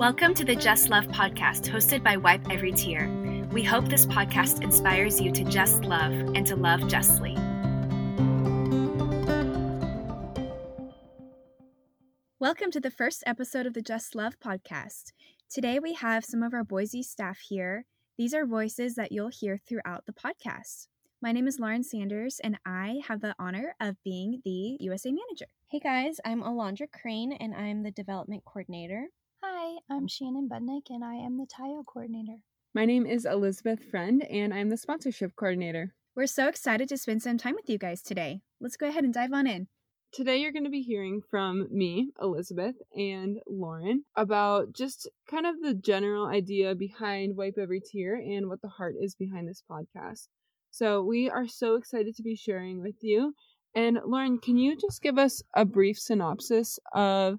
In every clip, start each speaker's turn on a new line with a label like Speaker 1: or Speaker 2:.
Speaker 1: Welcome to the Just Love podcast, hosted by Wipe Every Tear. We hope this podcast inspires you to just love and to love justly. Welcome to the first episode of the Just Love podcast. Today we have some of our Boise staff here. These are voices that you'll hear throughout the podcast. My name is Lauren Sanders, and I have the honor of being the USA manager.
Speaker 2: Hey guys, I'm Alondra Crane, and I'm the development coordinator.
Speaker 3: Hi, I'm Shannon Budnick, and I am the TIO coordinator.
Speaker 4: My name is Elizabeth Friend, and I'm the sponsorship coordinator.
Speaker 1: We're so excited to spend some time with you guys today. Let's go ahead and dive on in.
Speaker 4: Today, you're going to be hearing from me, Elizabeth, and Lauren about just kind of the general idea behind Wipe Every Tear and what the heart is behind this podcast. So, we are so excited to be sharing with you. And, Lauren, can you just give us a brief synopsis of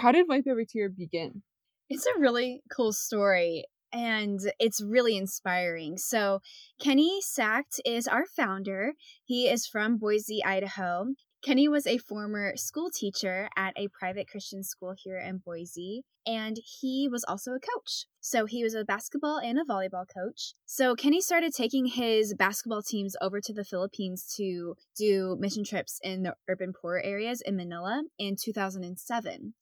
Speaker 4: how did Wipe Every Tear begin?
Speaker 1: It's a really cool story and it's really inspiring. So, Kenny Sacht is our founder. He is from Boise, Idaho. Kenny was a former school teacher at a private Christian school here in Boise, and he was also a coach. So he was a basketball and a volleyball coach. So Kenny started taking his basketball teams over to the Philippines to do mission trips in the urban poor areas in Manila in 2007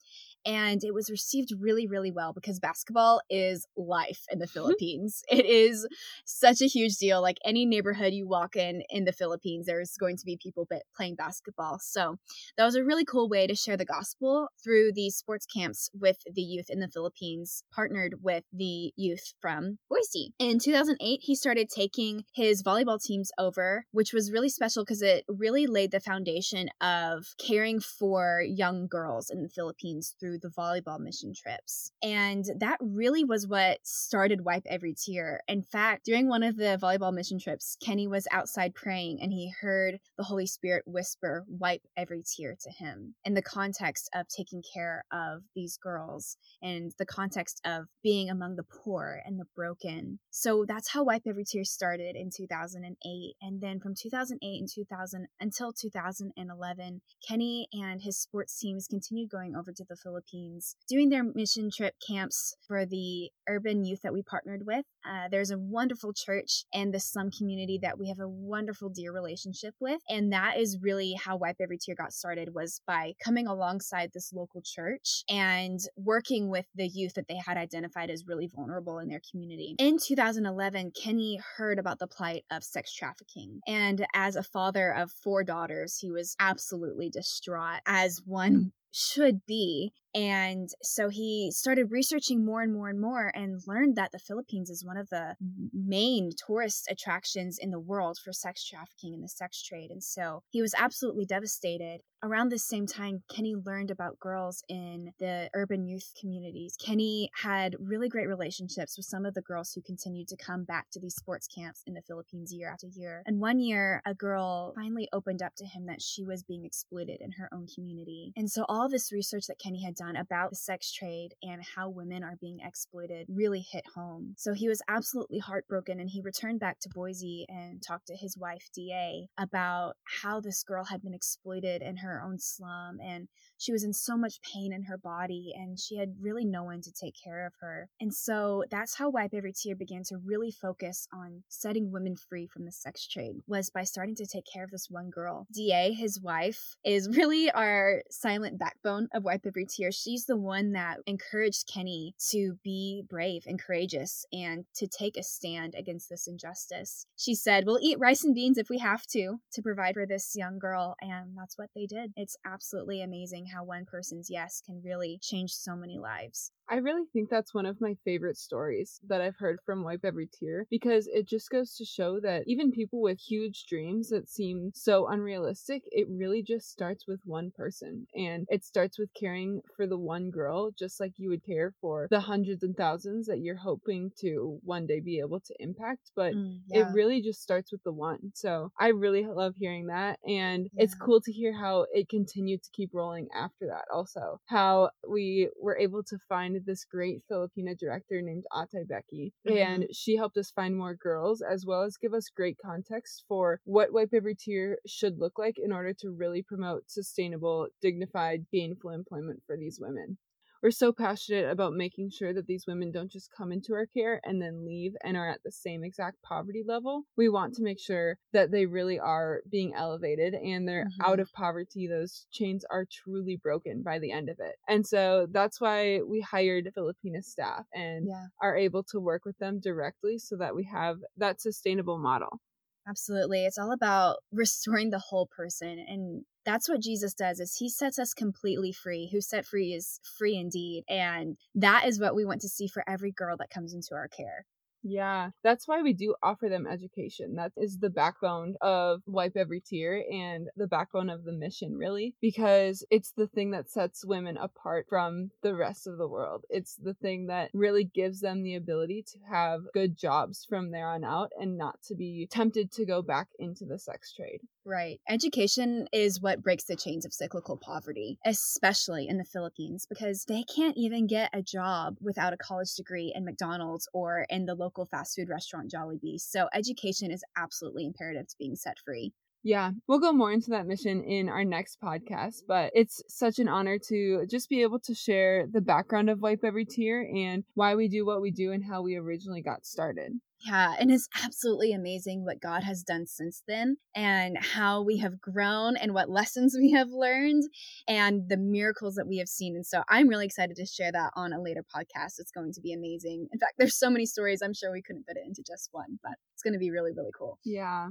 Speaker 1: and it was received really really well because basketball is life in the philippines it is such a huge deal like any neighborhood you walk in in the philippines there's going to be people playing basketball so that was a really cool way to share the gospel through these sports camps with the youth in the philippines partnered with the youth from boise in 2008 he started taking his volleyball teams over which was really special because it really laid the foundation of caring for young girls in the philippines through the volleyball mission trips. And that really was what started Wipe Every Tear. In fact, during one of the volleyball mission trips, Kenny was outside praying and he heard the Holy Spirit whisper, Wipe every tear to him in the context of taking care of these girls and the context of being among the poor and the broken. So that's how Wipe Every Tear started in 2008. And then from 2008 and 2000 until 2011, Kenny and his sports teams continued going over to the Philippines doing their mission trip camps for the urban youth that we partnered with. Uh, there's a wonderful church and the slum community that we have a wonderful dear relationship with, and that is really how Wipe Every Tear got started was by coming alongside this local church and working with the youth that they had identified as really vulnerable in their community. In 2011, Kenny heard about the plight of sex trafficking, and as a father of four daughters, he was absolutely distraught, as one should be. And so he started researching more and more and more and learned that the Philippines is one of the main tourist attractions in the world for sex trafficking and the sex trade. And so he was absolutely devastated. Around this same time, Kenny learned about girls in the urban youth communities. Kenny had really great relationships with some of the girls who continued to come back to these sports camps in the Philippines year after year. And one year, a girl finally opened up to him that she was being exploited in her own community. And so all this research that Kenny had done done about the sex trade and how women are being exploited really hit home. So he was absolutely heartbroken and he returned back to Boise and talked to his wife, DA, about how this girl had been exploited in her own slum and she was in so much pain in her body and she had really no one to take care of her. And so that's how Wipe Every Tear began to really focus on setting women free from the sex trade was by starting to take care of this one girl. DA, his wife, is really our silent backbone of Wipe Every Tear she's the one that encouraged Kenny to be brave and courageous and to take a stand against this injustice. She said, We'll eat rice and beans if we have to, to provide for this young girl. And that's what they did. It's absolutely amazing how one person's yes can really change so many lives.
Speaker 4: I really think that's one of my favorite stories that I've heard from Wipe Every Tear because it just goes to show that even people with huge dreams that seem so unrealistic, it really just starts with one person. And it starts with caring for the one girl, just like you would care for the hundreds and thousands that you're hoping to one day be able to impact. But mm, yeah. it really just starts with the one. So I really love hearing that. And yeah. it's cool to hear how it continued to keep rolling after that, also. How we were able to find this great Filipina director named Ate Becky, mm-hmm. and she helped us find more girls as well as give us great context for what Wipe Every Tear should look like in order to really promote sustainable, dignified, gainful employment for these women. We're so passionate about making sure that these women don't just come into our care and then leave and are at the same exact poverty level. We want to make sure that they really are being elevated and they're
Speaker 1: Mhm.
Speaker 4: out of poverty. Those chains are truly broken by the end of it. And so that's why we hired Filipina staff and
Speaker 1: Yeah.
Speaker 4: are able to work with them directly so that we have that sustainable model.
Speaker 1: Absolutely. It's all about restoring the whole person and that's what Jesus does is he sets us completely free. Who set free is free indeed. And that is what we want to see for every girl that comes into our care.
Speaker 4: Yeah, that's why we do offer them education. That is the backbone of Wipe Every Tear and the backbone of the mission, really, because it's the thing that sets women apart from the rest of the world. It's the thing that really gives them the ability to have good jobs from there on out and not to be tempted to go back into the sex trade.
Speaker 1: Right. Education is what breaks the chains of cyclical poverty, especially in the Philippines, because they can't even get a job without a college degree in McDonald's or in the local fast food restaurant Jollibee. So education is absolutely imperative to being set free.
Speaker 4: Yeah, we'll go more into that mission in our next podcast, but it's such an honor to just be able to share the background of Wipe Every Tear and why we do what we do and how we originally got started.
Speaker 1: Yeah, and it's absolutely amazing what God has done since then and how we have grown and what lessons we have learned and the miracles that we have seen. And so I'm really excited to share that on a later podcast. It's going to be amazing. In fact, there's so many stories, I'm sure we couldn't fit it into just one, but it's going to be really, really cool.
Speaker 4: Yeah.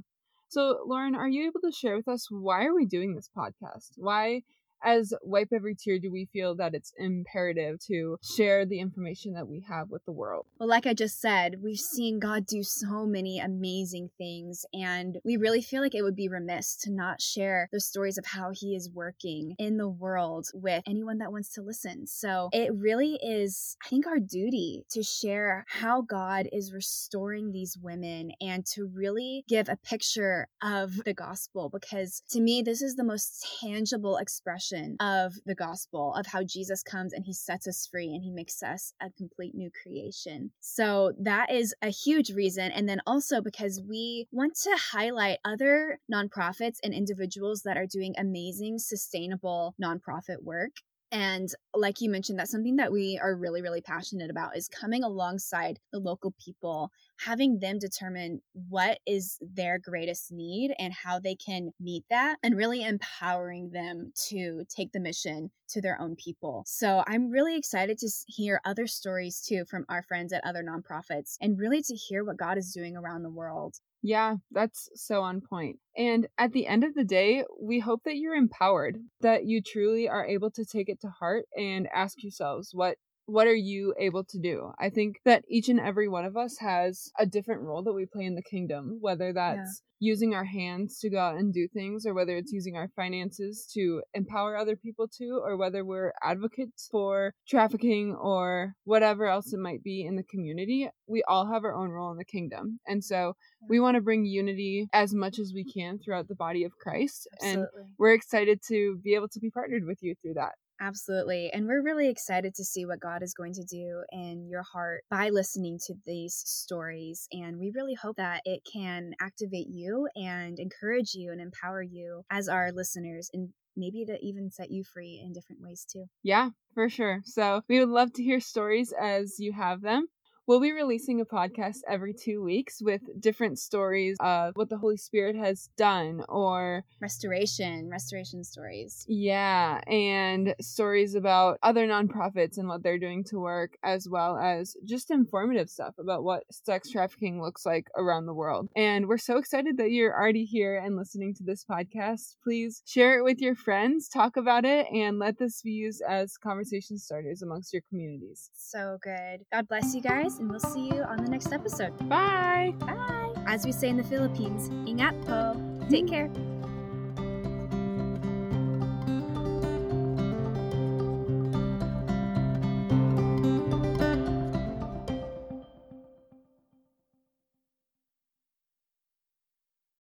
Speaker 4: So, Lauren, are you able to share with us why are we doing this podcast? Why as Wipe Every Tear do we feel that it's imperative to share the information that we have with the world?
Speaker 1: Well, like I just said, we've seen God do so many amazing things, and we really feel like it would be remiss to not share the stories of how He is working in the world with anyone that wants to listen. So it really is, I think, our duty to share how God is restoring these women and to really give a picture of the gospel, because to me, this is the most tangible expression of the gospel of how Jesus comes and he sets us free and he makes us a complete new creation. So that is a huge reason. And then also because we want to highlight other nonprofits and individuals that are doing amazing, sustainable nonprofit work. And like you mentioned, that's something that we are really, really passionate about is coming alongside the local people, having them determine what is their greatest need and how they can meet that, and really empowering them to take the mission to their own people. So I'm really excited to hear other stories too from our friends at other nonprofits and really to hear what God is doing around the world.
Speaker 4: Yeah, that's so on point. And at the end of the day, we hope that you're empowered, that you truly are able to take it to heart and ask yourselves what what are you able to do? I think that each and every one of us has a different role that we play in the kingdom, whether that's using our hands to go out and do things, or whether it's using our finances to empower other people to, or whether we're advocates for trafficking or whatever else it might be in the community. We all have our own role in the kingdom. And so we want to bring unity as much as we can throughout the body of Christ. And we're excited to be able to be partnered with you through that.
Speaker 1: Absolutely. And we're really excited to see what God is going to do in your heart by listening to these stories. And we really hope that it can activate you and encourage you and empower you as our listeners and maybe to even set you free in different ways too.
Speaker 4: Yeah, for sure. So we would love to hear stories as you have them. We'll be releasing a podcast every two weeks with different stories of what the Holy Spirit has done or
Speaker 1: Restoration, restoration stories.
Speaker 4: Yeah, and stories about other nonprofits and what they're doing to work, as well as just informative stuff about what sex trafficking looks like around the world. And we're so excited that you're already here and listening to this podcast. Please share it with your friends, talk about it, and let this be used as conversation starters amongst your communities.
Speaker 1: So good. God bless you guys, and we'll see you on the next episode.
Speaker 4: Bye!
Speaker 1: Bye. As we say in the Philippines, ingat po. Take mm. care.